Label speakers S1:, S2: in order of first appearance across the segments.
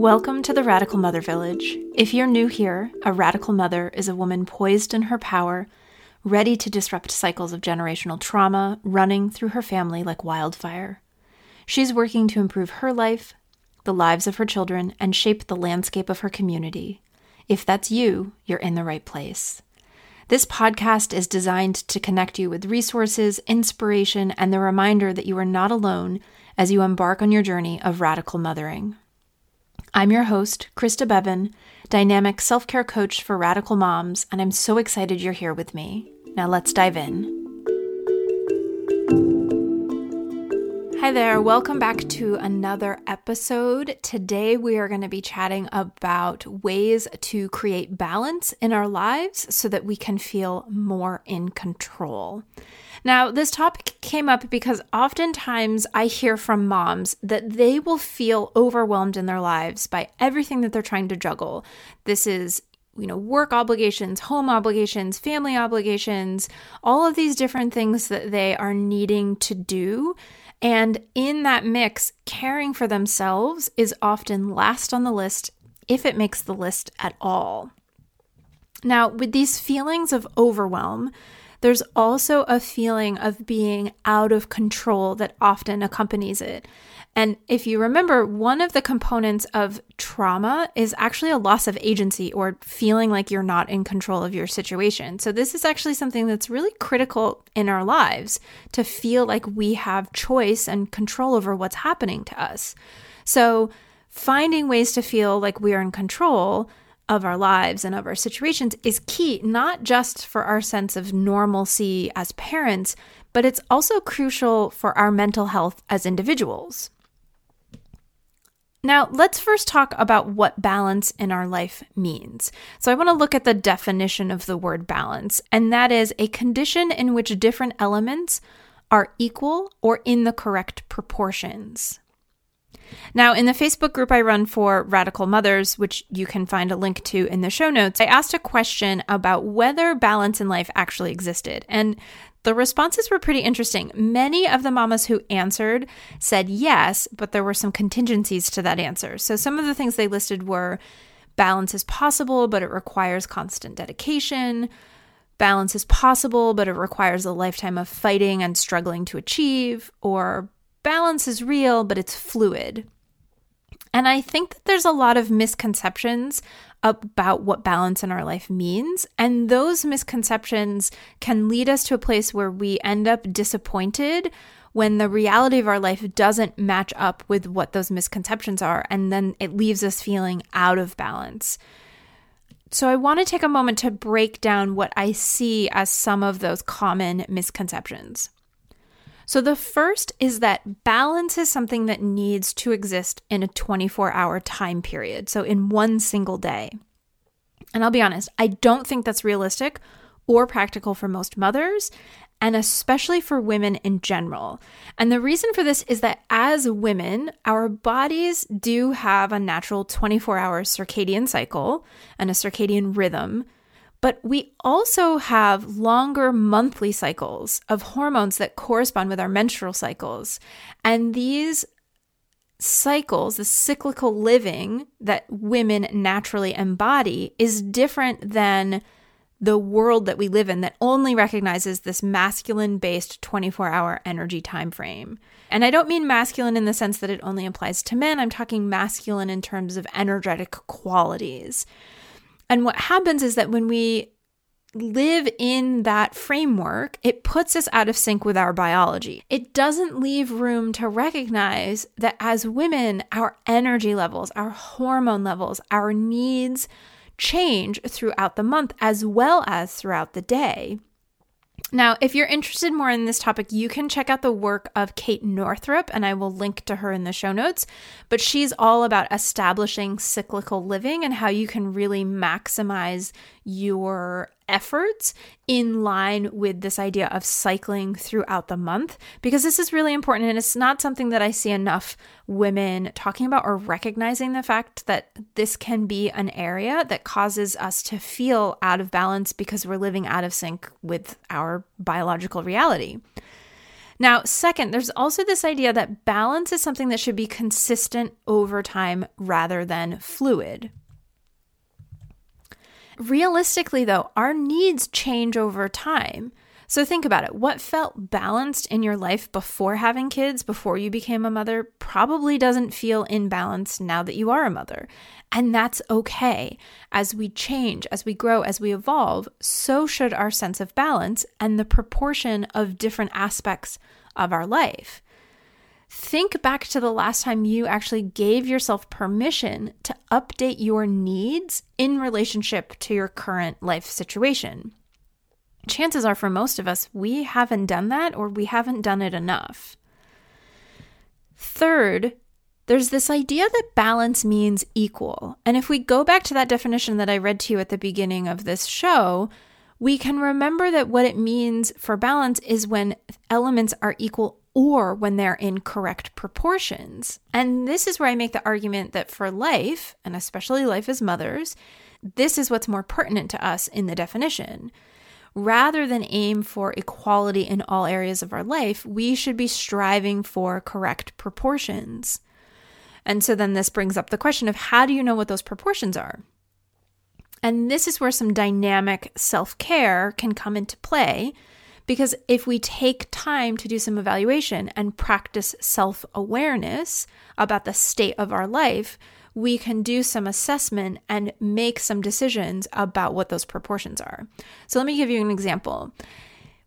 S1: Welcome to the Radical Mother Village. If you're new here, a radical mother is a woman poised in her power, ready to disrupt cycles of generational trauma running through her family like wildfire. She's working to improve her life, the lives of her children, and shape the landscape of her community. If that's you, you're in the right place. This podcast is designed to connect you with resources, inspiration, and the reminder that you are not alone as you embark on your journey of radical mothering. I'm your host, Christa Bevan, dynamic self care coach for radical moms, and I'm so excited you're here with me. Now let's dive in. Hi there, welcome back to another episode. Today we are going to be chatting about ways to create balance in our lives so that we can feel more in control. Now, this topic came up because oftentimes I hear from moms that they will feel overwhelmed in their lives by everything that they're trying to juggle. This is you know, work obligations, home obligations, family obligations, all of these different things that they are needing to do. And in that mix, caring for themselves is often last on the list if it makes the list at all. Now, with these feelings of overwhelm, there's also a feeling of being out of control that often accompanies it. And if you remember, one of the components of trauma is actually a loss of agency or feeling like you're not in control of your situation. So, this is actually something that's really critical in our lives to feel like we have choice and control over what's happening to us. So, finding ways to feel like we are in control of our lives and of our situations is key, not just for our sense of normalcy as parents, but it's also crucial for our mental health as individuals. Now, let's first talk about what balance in our life means. So, I want to look at the definition of the word balance, and that is a condition in which different elements are equal or in the correct proportions. Now, in the Facebook group I run for radical mothers, which you can find a link to in the show notes, I asked a question about whether balance in life actually existed. And the responses were pretty interesting. Many of the mamas who answered said yes, but there were some contingencies to that answer. So some of the things they listed were balance is possible, but it requires constant dedication. Balance is possible, but it requires a lifetime of fighting and struggling to achieve. Or balance is real, but it's fluid. And I think that there's a lot of misconceptions about what balance in our life means. And those misconceptions can lead us to a place where we end up disappointed when the reality of our life doesn't match up with what those misconceptions are. And then it leaves us feeling out of balance. So, I want to take a moment to break down what I see as some of those common misconceptions. So, the first is that balance is something that needs to exist in a 24 hour time period, so in one single day. And I'll be honest, I don't think that's realistic or practical for most mothers, and especially for women in general. And the reason for this is that as women, our bodies do have a natural 24 hour circadian cycle and a circadian rhythm but we also have longer monthly cycles of hormones that correspond with our menstrual cycles. And these cycles, the cyclical living that women naturally embody, is different than the world that we live in that only recognizes this masculine based 24 hour energy time frame. And I don't mean masculine in the sense that it only applies to men, I'm talking masculine in terms of energetic qualities. And what happens is that when we live in that framework, it puts us out of sync with our biology. It doesn't leave room to recognize that as women, our energy levels, our hormone levels, our needs change throughout the month as well as throughout the day. Now, if you're interested more in this topic, you can check out the work of Kate Northrup, and I will link to her in the show notes. But she's all about establishing cyclical living and how you can really maximize your efforts in line with this idea of cycling throughout the month because this is really important and it's not something that I see enough women talking about or recognizing the fact that this can be an area that causes us to feel out of balance because we're living out of sync with our biological reality. Now, second, there's also this idea that balance is something that should be consistent over time rather than fluid. Realistically, though, our needs change over time. So think about it. What felt balanced in your life before having kids, before you became a mother, probably doesn't feel in balance now that you are a mother. And that's okay. As we change, as we grow, as we evolve, so should our sense of balance and the proportion of different aspects of our life. Think back to the last time you actually gave yourself permission to update your needs in relationship to your current life situation chances are for most of us, we haven't done that or we haven't done it enough. Third, there's this idea that balance means equal. And if we go back to that definition that I read to you at the beginning of this show, we can remember that what it means for balance is when elements are equal or when they're in correct proportions. And this is where I make the argument that for life, and especially life as mothers, this is what's more pertinent to us in the definition rather than aim for equality in all areas of our life, we should be striving for correct proportions. And so then this brings up the question of how do you know what those proportions are? And this is where some dynamic self care can come into play. Because if we take time to do some evaluation and practice self awareness about the state of our life, we can do some assessment and make some decisions about what those proportions are. So, let me give you an example.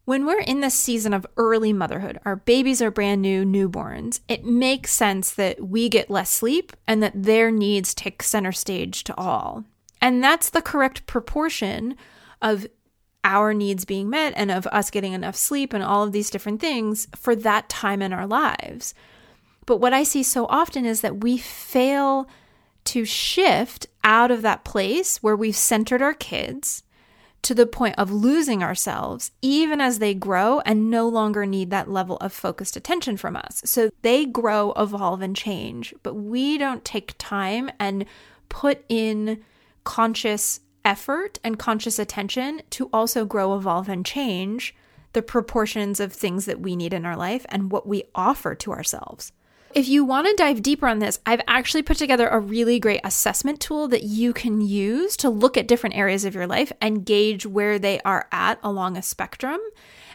S1: When we're in this season of early motherhood, our babies are brand new newborns, it makes sense that we get less sleep and that their needs take center stage to all. And that's the correct proportion of our needs being met and of us getting enough sleep and all of these different things for that time in our lives. But what I see so often is that we fail to shift out of that place where we've centered our kids to the point of losing ourselves, even as they grow and no longer need that level of focused attention from us. So they grow, evolve, and change, but we don't take time and put in conscious effort and conscious attention to also grow, evolve, and change the proportions of things that we need in our life and what we offer to ourselves. If you want to dive deeper on this, I've actually put together a really great assessment tool that you can use to look at different areas of your life and gauge where they are at along a spectrum.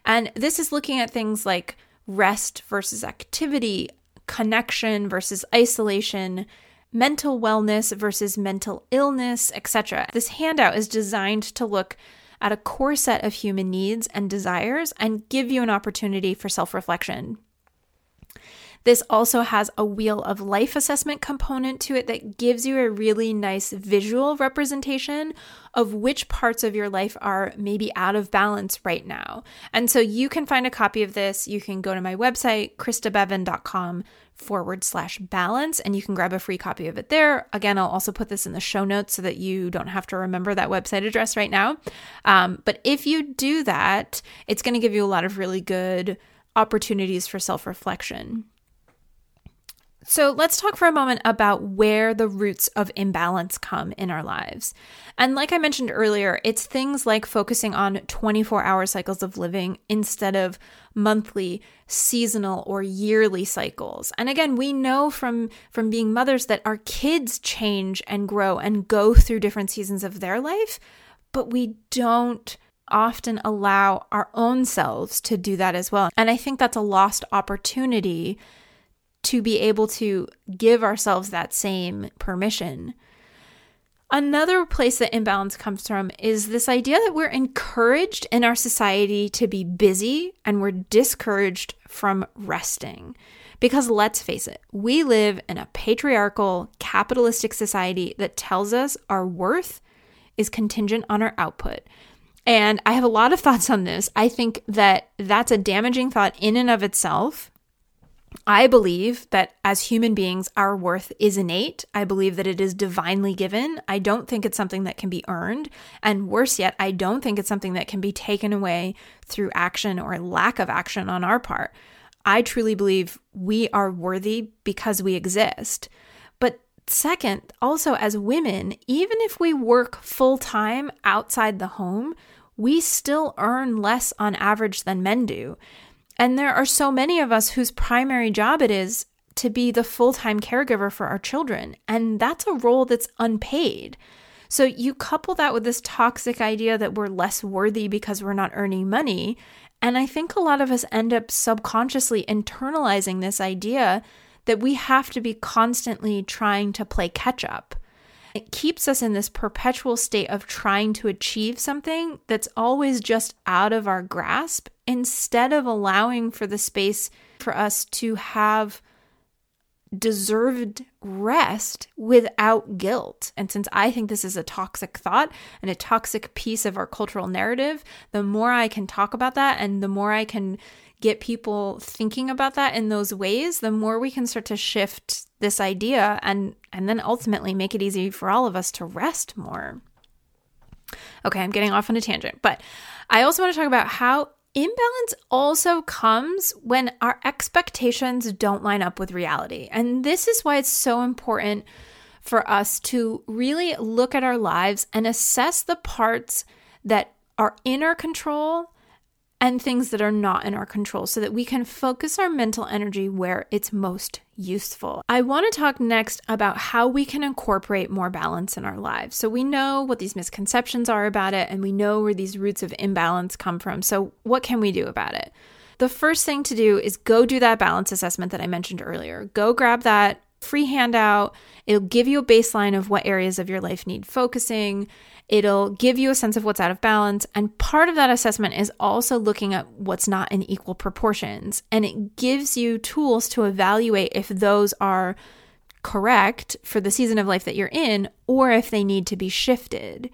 S1: And this is looking at things like rest versus activity, connection versus isolation, mental wellness versus mental illness, etc. This handout is designed to look at a core set of human needs and desires and give you an opportunity for self reflection. This also has a wheel of life assessment component to it that gives you a really nice visual representation of which parts of your life are maybe out of balance right now. And so you can find a copy of this. You can go to my website, christabevan.com forward slash balance, and you can grab a free copy of it there. Again, I'll also put this in the show notes so that you don't have to remember that website address right now. Um, but if you do that, it's going to give you a lot of really good opportunities for self reflection. So let's talk for a moment about where the roots of imbalance come in our lives. And like I mentioned earlier, it's things like focusing on 24 hour cycles of living instead of monthly, seasonal, or yearly cycles. And again, we know from, from being mothers that our kids change and grow and go through different seasons of their life, but we don't often allow our own selves to do that as well. And I think that's a lost opportunity to be able to give ourselves that same permission. Another place that imbalance comes from is this idea that we're encouraged in our society to be busy and we're discouraged from resting. Because let's face it, we live in a patriarchal, capitalistic society that tells us our worth is contingent on our output. And I have a lot of thoughts on this. I think that that's a damaging thought in and of itself. I believe that as human beings, our worth is innate. I believe that it is divinely given. I don't think it's something that can be earned. And worse yet, I don't think it's something that can be taken away through action or lack of action on our part. I truly believe we are worthy because we exist. But second, also as women, even if we work full time outside the home, we still earn less on average than men do. And there are so many of us whose primary job it is to be the full time caregiver for our children. And that's a role that's unpaid. So you couple that with this toxic idea that we're less worthy because we're not earning money. And I think a lot of us end up subconsciously internalizing this idea that we have to be constantly trying to play catch up. It keeps us in this perpetual state of trying to achieve something that's always just out of our grasp instead of allowing for the space for us to have deserved rest without guilt. And since I think this is a toxic thought and a toxic piece of our cultural narrative, the more I can talk about that and the more I can get people thinking about that in those ways, the more we can start to shift this idea and and then ultimately make it easy for all of us to rest more. Okay, I'm getting off on a tangent, but I also want to talk about how Imbalance also comes when our expectations don't line up with reality. And this is why it's so important for us to really look at our lives and assess the parts that are in our control and things that are not in our control so that we can focus our mental energy where it's most useful. I want to talk next about how we can incorporate more balance in our lives. So, we know what these misconceptions are about it, and we know where these roots of imbalance come from. So, what can we do about it? The first thing to do is go do that balance assessment that I mentioned earlier. Go grab that free handout. It'll give you a baseline of what areas of your life need focusing. It'll give you a sense of what's out of balance. And part of that assessment is also looking at what's not in equal proportions. And it gives you tools to evaluate if those are correct for the season of life that you're in or if they need to be shifted.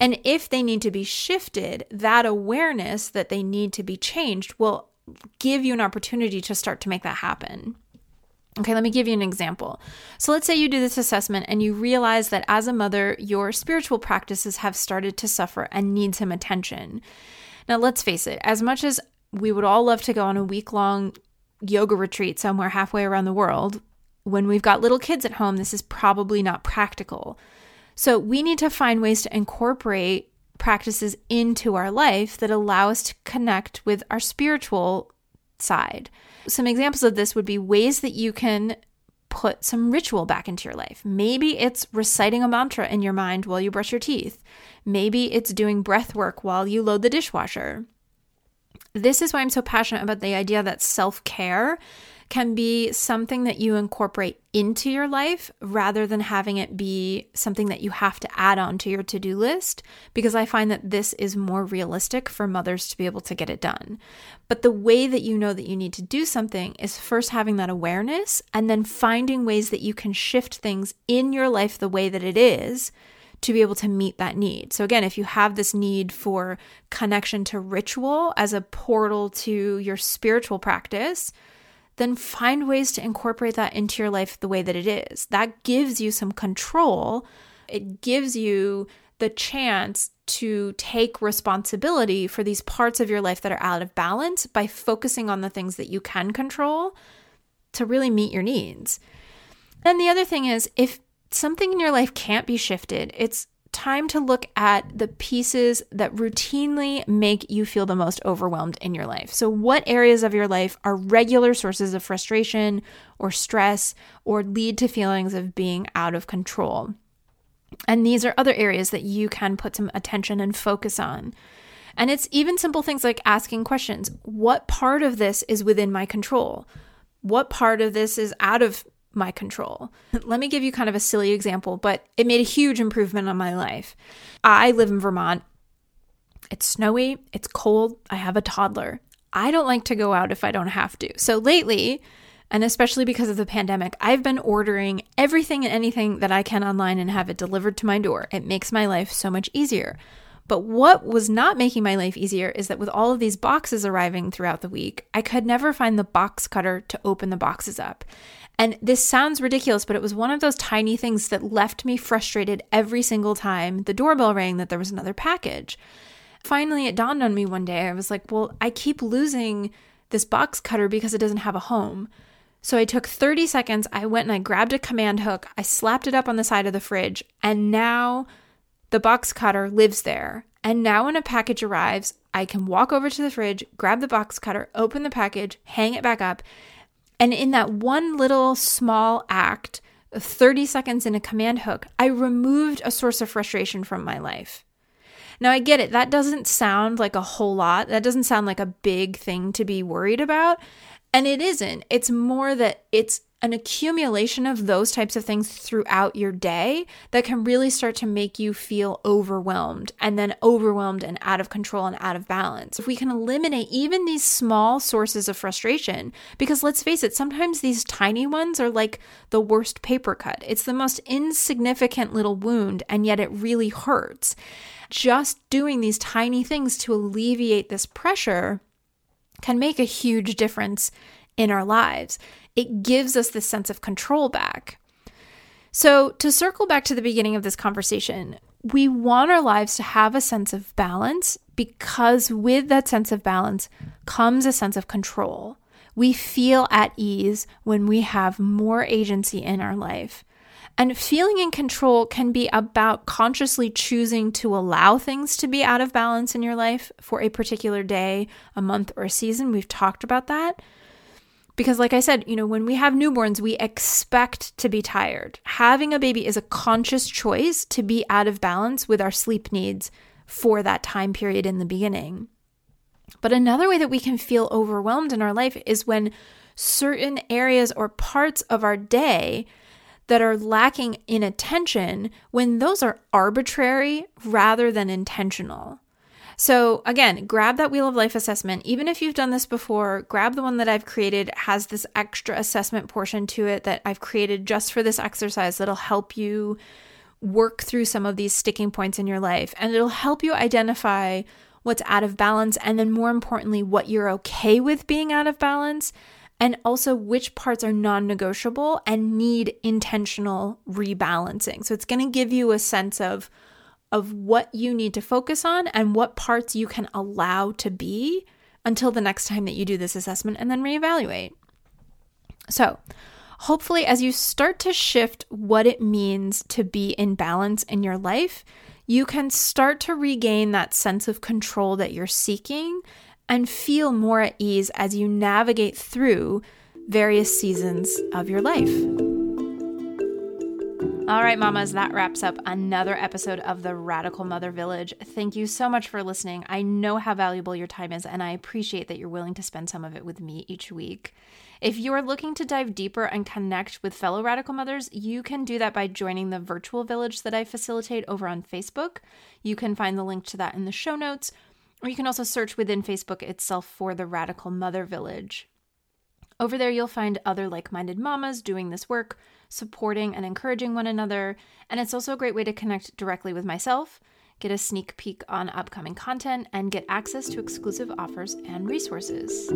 S1: And if they need to be shifted, that awareness that they need to be changed will give you an opportunity to start to make that happen. Okay, let me give you an example. So let's say you do this assessment and you realize that as a mother, your spiritual practices have started to suffer and need some attention. Now, let's face it, as much as we would all love to go on a week long yoga retreat somewhere halfway around the world, when we've got little kids at home, this is probably not practical. So we need to find ways to incorporate practices into our life that allow us to connect with our spiritual side. Some examples of this would be ways that you can put some ritual back into your life. Maybe it's reciting a mantra in your mind while you brush your teeth. Maybe it's doing breath work while you load the dishwasher. This is why I'm so passionate about the idea that self care can be something that you incorporate into your life rather than having it be something that you have to add on to your to do list, because I find that this is more realistic for mothers to be able to get it done. But the way that you know that you need to do something is first having that awareness and then finding ways that you can shift things in your life the way that it is to be able to meet that need. So, again, if you have this need for connection to ritual as a portal to your spiritual practice, then find ways to incorporate that into your life the way that it is. That gives you some control. It gives you the chance to take responsibility for these parts of your life that are out of balance by focusing on the things that you can control to really meet your needs. And the other thing is, if something in your life can't be shifted, it's time to look at the pieces that routinely make you feel the most overwhelmed in your life. So, what areas of your life are regular sources of frustration or stress or lead to feelings of being out of control? And these are other areas that you can put some attention and focus on. And it's even simple things like asking questions What part of this is within my control? What part of this is out of my control. Let me give you kind of a silly example, but it made a huge improvement on my life. I live in Vermont. It's snowy, it's cold, I have a toddler. I don't like to go out if I don't have to. So lately, and especially because of the pandemic, I've been ordering everything and anything that I can online and have it delivered to my door. It makes my life so much easier. But what was not making my life easier is that with all of these boxes arriving throughout the week, I could never find the box cutter to open the boxes up. And this sounds ridiculous, but it was one of those tiny things that left me frustrated every single time the doorbell rang that there was another package. Finally, it dawned on me one day. I was like, well, I keep losing this box cutter because it doesn't have a home. So I took 30 seconds. I went and I grabbed a command hook. I slapped it up on the side of the fridge. And now the box cutter lives there And now when a package arrives, I can walk over to the fridge, grab the box cutter, open the package, hang it back up. And in that one little small act, 30 seconds in a command hook, I removed a source of frustration from my life. Now, I get it. That doesn't sound like a whole lot. That doesn't sound like a big thing to be worried about. And it isn't. It's more that it's an accumulation of those types of things throughout your day that can really start to make you feel overwhelmed and then overwhelmed and out of control and out of balance. If we can eliminate even these small sources of frustration, because let's face it, sometimes these tiny ones are like the worst paper cut. It's the most insignificant little wound, and yet it really hurts. Just doing these tiny things to alleviate this pressure can make a huge difference in our lives it gives us this sense of control back. So, to circle back to the beginning of this conversation, we want our lives to have a sense of balance because with that sense of balance comes a sense of control. We feel at ease when we have more agency in our life. And feeling in control can be about consciously choosing to allow things to be out of balance in your life for a particular day, a month, or a season. We've talked about that. Because, like I said, you know, when we have newborns, we expect to be tired. Having a baby is a conscious choice to be out of balance with our sleep needs for that time period in the beginning. But another way that we can feel overwhelmed in our life is when certain areas or parts of our day that are lacking in attention, when those are arbitrary rather than intentional. So, again, grab that Wheel of Life assessment. Even if you've done this before, grab the one that I've created. It has this extra assessment portion to it that I've created just for this exercise that'll help you work through some of these sticking points in your life. And it'll help you identify what's out of balance. And then, more importantly, what you're okay with being out of balance. And also, which parts are non negotiable and need intentional rebalancing. So, it's going to give you a sense of of what you need to focus on and what parts you can allow to be until the next time that you do this assessment and then reevaluate. So, hopefully, as you start to shift what it means to be in balance in your life, you can start to regain that sense of control that you're seeking and feel more at ease as you navigate through various seasons of your life. All right, mamas, that wraps up another episode of the Radical Mother Village. Thank you so much for listening. I know how valuable your time is, and I appreciate that you're willing to spend some of it with me each week. If you are looking to dive deeper and connect with fellow radical mothers, you can do that by joining the virtual village that I facilitate over on Facebook. You can find the link to that in the show notes, or you can also search within Facebook itself for the Radical Mother Village. Over there, you'll find other like minded mamas doing this work supporting and encouraging one another. And it's also a great way to connect directly with myself, get a sneak peek on upcoming content, and get access to exclusive offers and resources.